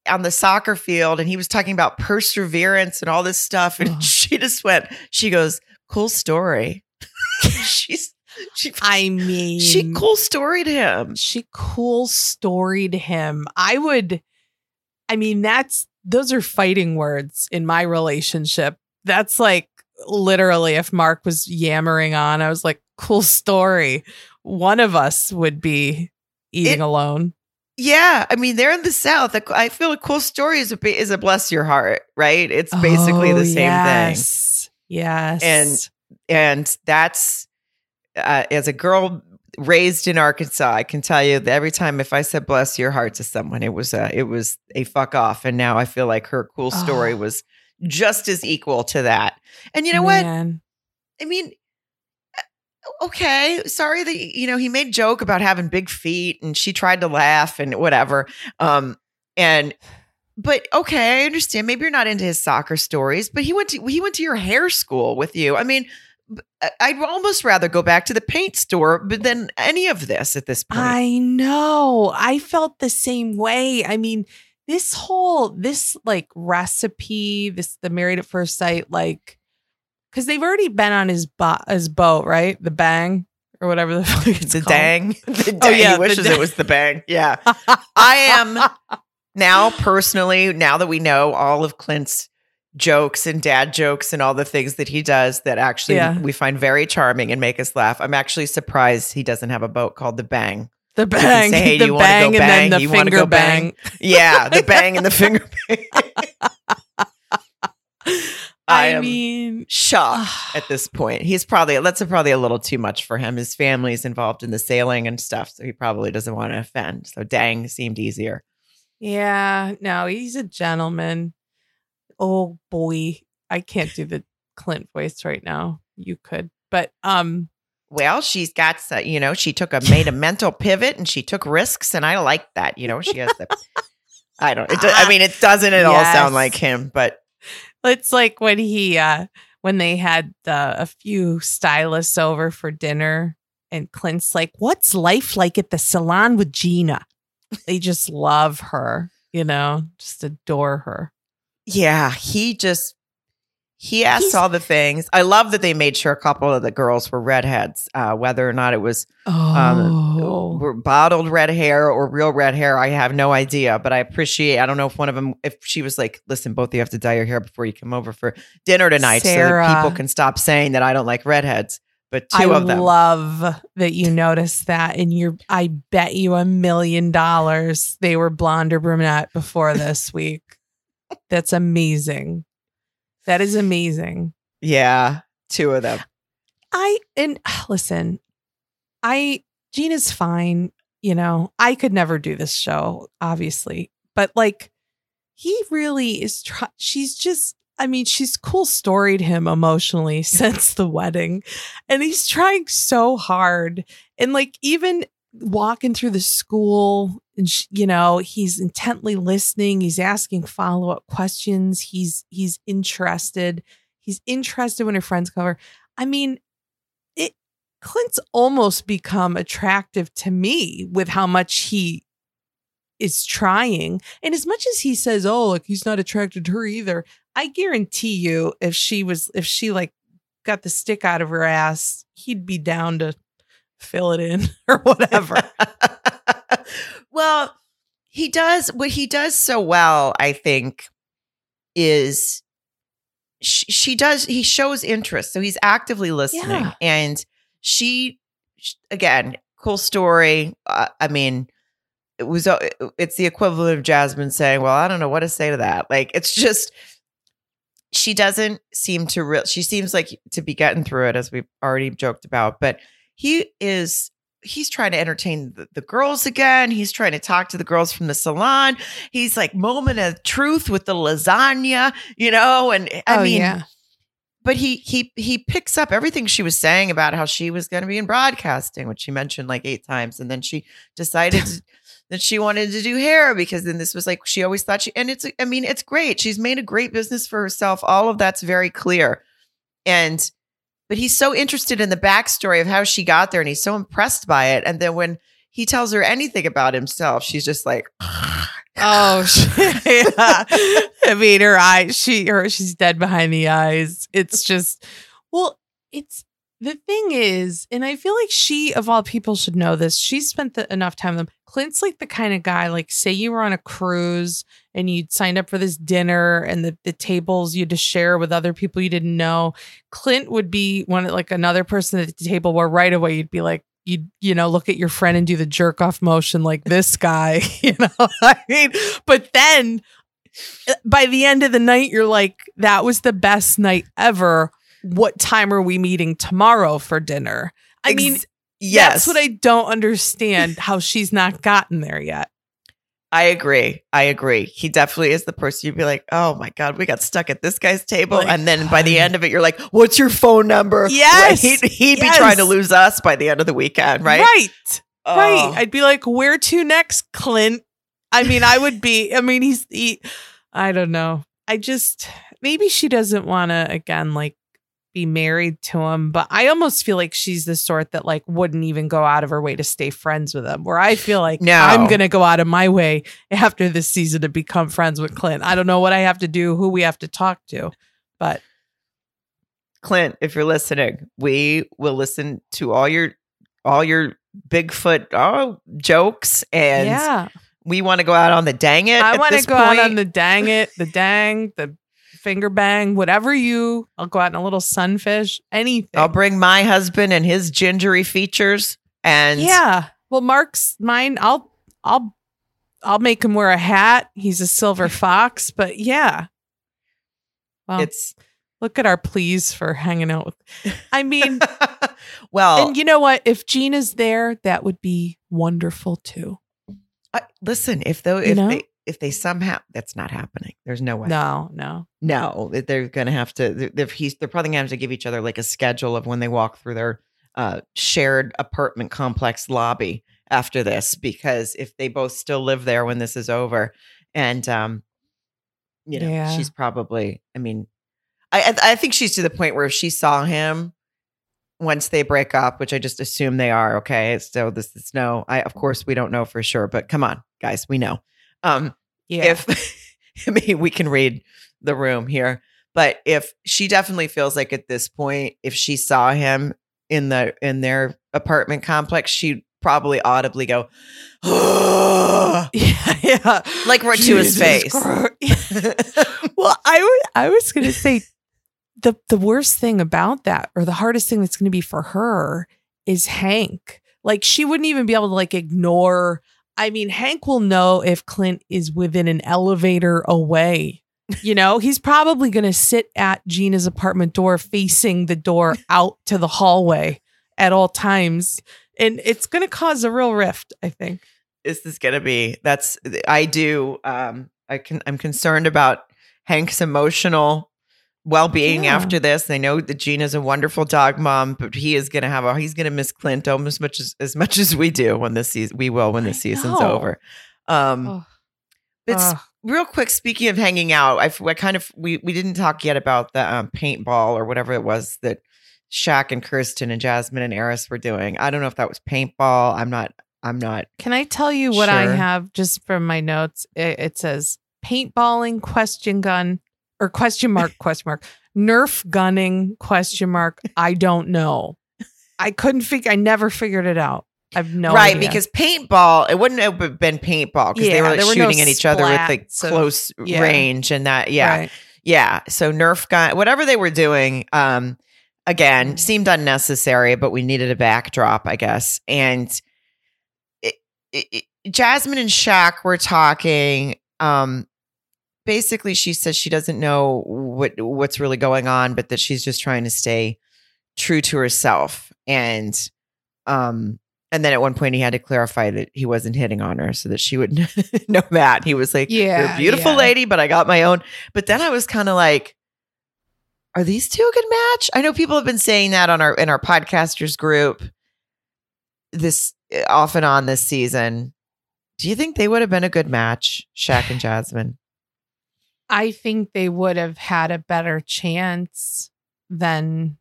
I, on the soccer field and he was talking about perseverance and all this stuff. And oh. she just went, she goes, cool story. She's she, I mean, she cool storied him. She cool storied him. I would, I mean, that's, those are fighting words in my relationship. That's like literally if Mark was yammering on, I was like, cool story. One of us would be eating it, alone. Yeah, I mean they're in the South. I feel a cool story is a is a bless your heart, right? It's basically oh, the same thing. yes. thing. Yes, and and that's uh, as a girl raised in Arkansas, I can tell you that every time if I said "bless your heart" to someone, it was a it was a fuck off. And now I feel like her cool story oh. was just as equal to that. And you know Man. what? I mean, uh, okay, sorry that you know he made joke about having big feet, and she tried to laugh and whatever. Um, and but okay, I understand. Maybe you're not into his soccer stories, but he went to he went to your hair school with you. I mean, I'd almost rather go back to the paint store than any of this at this point. I know. I felt the same way. I mean, this whole this like recipe, this the married at first sight, like because they've already been on his bo- his boat, right? The bang or whatever the fuck it's the called. dang. The oh, dang. Oh yeah, he wishes it was the bang. Yeah, I am now personally. Now that we know all of Clint's jokes and dad jokes and all the things that he does that actually yeah. we find very charming and make us laugh. I'm actually surprised he doesn't have a boat called the Bang. The bang, say, hey, the bang, and bang? then the you finger bang. bang. Yeah, the bang and the finger bang. I, I mean, shocked at this point. He's probably that's probably a little too much for him. His family's involved in the sailing and stuff, so he probably doesn't want to offend. So dang seemed easier. Yeah, no, he's a gentleman oh boy, I can't do the Clint voice right now. You could, but um, well, she's got you know she took a made a mental pivot and she took risks, and I like that. You know, she has the. I don't. It, I mean, it doesn't at yes. all sound like him, but it's like when he uh when they had uh, a few stylists over for dinner, and Clint's like, "What's life like at the salon with Gina?" they just love her, you know, just adore her. Yeah, he just he asked He's, all the things. I love that they made sure a couple of the girls were redheads, uh, whether or not it was um, oh. um, bottled red hair or real red hair. I have no idea, but I appreciate. I don't know if one of them, if she was like, "Listen, both of you have to dye your hair before you come over for dinner tonight, Sarah, so that people can stop saying that I don't like redheads." But two I of them. I love that you noticed that, and you're. I bet you a million dollars they were blonde or brunette before this week. That's amazing. That is amazing. Yeah, two of them. I and listen, I Gina's fine, you know. I could never do this show, obviously. But like he really is try- she's just I mean, she's cool storied him emotionally since the wedding. And he's trying so hard. And like even walking through the school and you know he's intently listening he's asking follow-up questions he's he's interested he's interested when her friends cover i mean it clint's almost become attractive to me with how much he is trying and as much as he says oh like he's not attracted to her either i guarantee you if she was if she like got the stick out of her ass he'd be down to fill it in or whatever. well, he does what he does so well, I think, is she, she does he shows interest. So he's actively listening yeah. and she again, cool story. Uh, I mean, it was uh, it's the equivalent of Jasmine saying, "Well, I don't know what to say to that." Like it's just she doesn't seem to real she seems like to be getting through it as we've already joked about, but he is he's trying to entertain the, the, girls again. He's trying to talk to the girls from the salon. He's like moment of truth with the lasagna, you know, and I oh, mean yeah. But he he he picks up everything she was saying about how she was going to be in broadcasting, which she mentioned like eight times, and then she decided that she wanted to do hair because then this was like she always thought she and it's I mean it's great. She's made a great business for herself. All of that's very clear, and but he's so interested in the backstory of how she got there and he's so impressed by it. And then when he tells her anything about himself, she's just like, Oh, yeah. I mean, her eyes, she, her, she's dead behind the eyes. It's just, well, it's the thing is, and I feel like she, of all people, should know this. She spent the, enough time with them. Clint's like the kind of guy, like, say you were on a cruise and you'd signed up for this dinner and the, the tables you had to share with other people you didn't know. Clint would be one, like, another person at the table where right away you'd be like, you you know look at your friend and do the jerk off motion like this guy you know i mean but then eh, by the end of the night you're like that was the best night ever what time are we meeting tomorrow for dinner? I mean, yes. that's what I don't understand how she's not gotten there yet. I agree. I agree. He definitely is the person you'd be like, oh my God, we got stuck at this guy's table. Like, and then by the um, end of it, you're like, what's your phone number? Yes. He'd, he'd yes. be trying to lose us by the end of the weekend, right? Right. Oh. Right. I'd be like, where to next, Clint? I mean, I would be, I mean, he's, he, I don't know. I just, maybe she doesn't want to, again, like be married to him, but I almost feel like she's the sort that like wouldn't even go out of her way to stay friends with him. Where I feel like no. I'm gonna go out of my way after this season to become friends with Clint. I don't know what I have to do, who we have to talk to, but Clint, if you're listening, we will listen to all your all your Bigfoot oh, jokes and yeah. we want to go out on the dang it. I want to go point. out on the dang it, the dang, the finger bang, whatever you. I'll go out in a little sunfish, anything. I'll bring my husband and his gingery features, and yeah. Well, Mark's mine. I'll I'll I'll make him wear a hat. He's a silver fox, but yeah. Well, it's look at our pleas for hanging out with. I mean, well, and you know what? If Gene is there, that would be wonderful too. Uh, listen, if though if you know? they if they somehow that's not happening. There's no way. No, no, no. They're going to have to. They're, he's, they're probably going to have to give each other like a schedule of when they walk through their uh, shared apartment complex lobby after this, because if they both still live there when this is over, and um, you know, yeah. she's probably. I mean, I I think she's to the point where if she saw him once they break up, which I just assume they are. Okay, so this is no. I of course we don't know for sure, but come on, guys, we know. Um, yeah. If I mean, we can read the room here, but if she definitely feels like at this point, if she saw him in the in their apartment complex, she'd probably audibly go, oh, yeah, yeah, like right to his face. well, I would, I was gonna say the the worst thing about that, or the hardest thing that's gonna be for her, is Hank. Like she wouldn't even be able to like ignore. I mean, Hank will know if Clint is within an elevator away. You know, he's probably going to sit at Gina's apartment door facing the door out to the hallway at all times and it's going to cause a real rift. I think. Is this going to be? That's I do. Um, I can. I'm concerned about Hank's emotional well-being yeah. after this. I know that Gina's a wonderful dog mom, but he is going to have a. He's going to miss Clint almost as much as as much as we do when this season. We will when the season's over. Um, oh. It's real quick. Speaking of hanging out, I, I kind of we we didn't talk yet about the um, paintball or whatever it was that Shaq and Kirsten and Jasmine and Airris were doing. I don't know if that was paintball. I'm not. I'm not. Can I tell you what I have just from my notes? It, it says paintballing question gun or question mark question mark Nerf gunning question mark. I don't know. I couldn't figure. I never figured it out. I've no right idea. because paintball. It wouldn't have been paintball because yeah, they were like shooting no at each other with like close yeah. range and that. Yeah, right. yeah. So Nerf gun, whatever they were doing. Um, again seemed unnecessary, but we needed a backdrop, I guess. And it, it, Jasmine and Shaq were talking. Um, basically, she says she doesn't know what what's really going on, but that she's just trying to stay true to herself. And um, and then at one point he had to clarify that he wasn't hitting on her so that she would know that. He was like, Yeah, you're a beautiful yeah. lady, but I got my own. But then I was kind of like, are these two a good match? I know people have been saying that on our in our podcasters group this eh, off and on this season. Do you think they would have been a good match, Shaq and Jasmine? I think they would have had a better chance than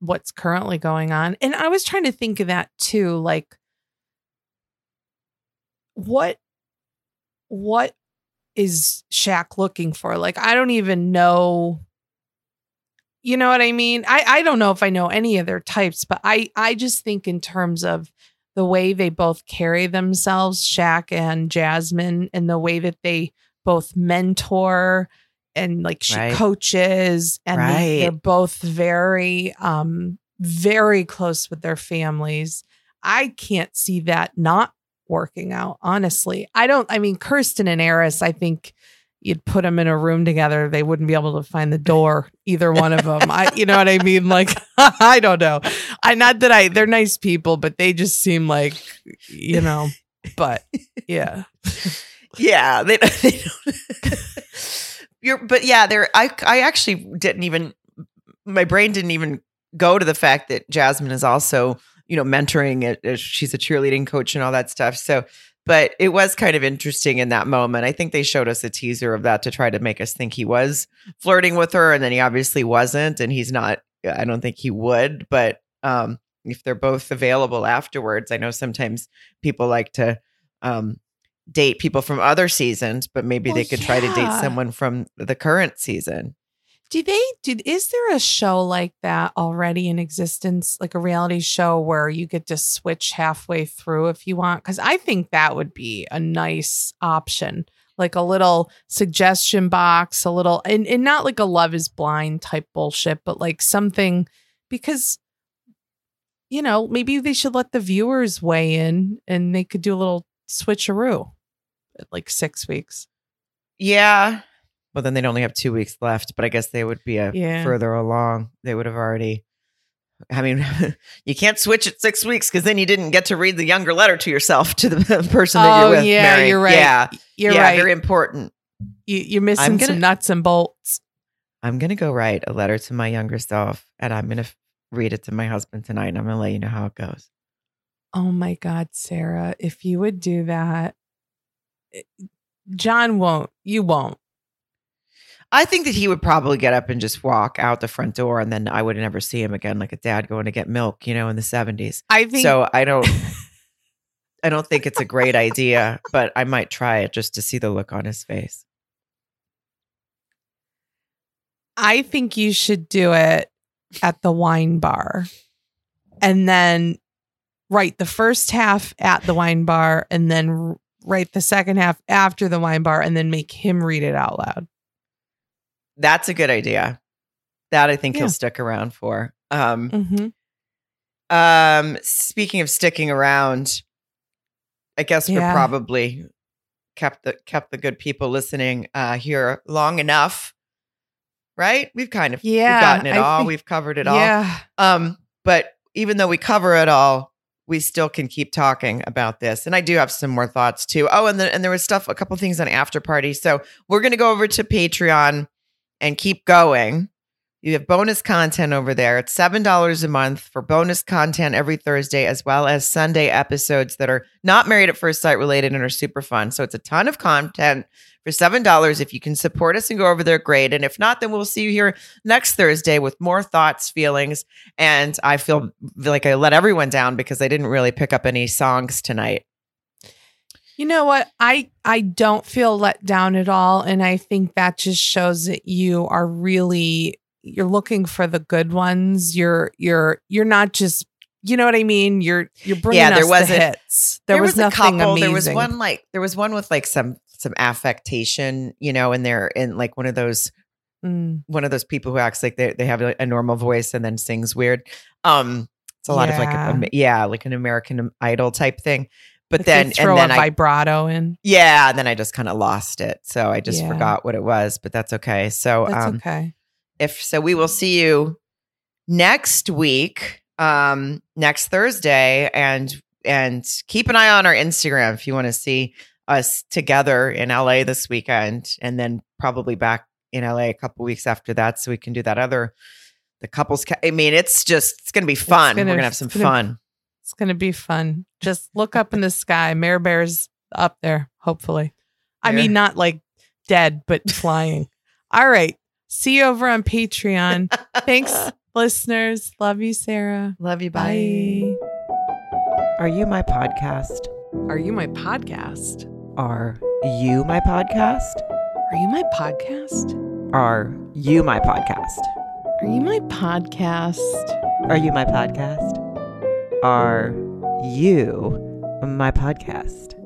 what's currently going on. And I was trying to think of that too, like what what is Shaq looking for? Like I don't even know you know what I mean? I I don't know if I know any of their types, but I I just think in terms of the way they both carry themselves, Shaq and Jasmine, and the way that they both mentor and like she right. coaches and right. they, are both very um very close with their families. I can't see that not working out, honestly. I don't I mean Kirsten and Airris, I think you'd put them in a room together, they wouldn't be able to find the door, either one of them. I, you know what I mean? Like, I don't know. I, not that I, they're nice people, but they just seem like, you know, but yeah. yeah. They, they don't. You're, but yeah, there, I, I actually didn't even, my brain didn't even go to the fact that Jasmine is also, you know, mentoring it. She's a cheerleading coach and all that stuff. So but it was kind of interesting in that moment. I think they showed us a teaser of that to try to make us think he was flirting with her, and then he obviously wasn't, and he's not. I don't think he would, but um, if they're both available afterwards, I know sometimes people like to um, date people from other seasons, but maybe well, they could yeah. try to date someone from the current season. Do they do is there a show like that already in existence, like a reality show where you get to switch halfway through if you want? Because I think that would be a nice option. Like a little suggestion box, a little and, and not like a love is blind type bullshit, but like something because you know, maybe they should let the viewers weigh in and they could do a little switcheroo at like six weeks. Yeah, well, then they'd only have two weeks left, but I guess they would be a yeah. further along. They would have already. I mean, you can't switch at six weeks because then you didn't get to read the younger letter to yourself to the person that oh, you're with. Yeah, Mary. you're right. Yeah, you're yeah, right. Very important. You, are missing gonna, some nuts and bolts. I'm gonna go write a letter to my younger self, and I'm gonna read it to my husband tonight, and I'm gonna let you know how it goes. Oh my God, Sarah! If you would do that, eh, John won't. You won't. I think that he would probably get up and just walk out the front door, and then I would never see him again, like a dad going to get milk, you know, in the seventies. I think so. I don't. I don't think it's a great idea, but I might try it just to see the look on his face. I think you should do it at the wine bar and then write the first half at the wine bar and then write the second half after the wine bar and then make him read it out loud. That's a good idea. That I think yeah. he'll stick around for. Um, mm-hmm. um, speaking of sticking around, I guess yeah. we're probably kept the kept the good people listening uh, here long enough, right? We've kind of yeah, we've gotten it I all. Think, we've covered it all. Yeah. Um, but even though we cover it all, we still can keep talking about this. And I do have some more thoughts too. Oh, and the, and there was stuff, a couple things on after party. So we're gonna go over to Patreon and keep going. You have bonus content over there. It's $7 a month for bonus content every Thursday, as well as Sunday episodes that are not married at first sight related and are super fun. So it's a ton of content for $7. If you can support us and go over there, great. And if not, then we'll see you here next Thursday with more thoughts, feelings. And I feel like I let everyone down because I didn't really pick up any songs tonight. You know what? I I don't feel let down at all and I think that just shows that you are really you're looking for the good ones. You're you're you're not just you know what I mean. You're you're bringing yeah, there was the a, hits. There, there was, was nothing couple, amazing. There was one like there was one with like some some affectation, you know, and they're in like one of those mm. one of those people who acts like they they have a, a, normal voice and then sings weird. Um, it's a lot yeah. of like a, yeah, like an American Idol type thing. But then throw and then a I, vibrato in. Yeah, and then I just kind of lost it, so I just yeah. forgot what it was. But that's okay. So that's um, okay if so, we will see you next week, um, next Thursday, and and keep an eye on our Instagram if you want to see us together in LA this weekend, and then probably back in LA a couple weeks after that, so we can do that other the couples. Ca- I mean, it's just it's gonna be fun. Gonna, We're gonna have some gonna, fun. It's gonna be fun. Just look up in the sky. Mare Bear's up there. Hopefully, I mean not like dead, but flying. All right. See you over on Patreon. Thanks, listeners. Love you, Sarah. Love you. Bye. bye. Are you my podcast? Are you my podcast? Are you my podcast? Are you my podcast? Are you my podcast? Are you my podcast? Are you my podcast? Are you my podcast?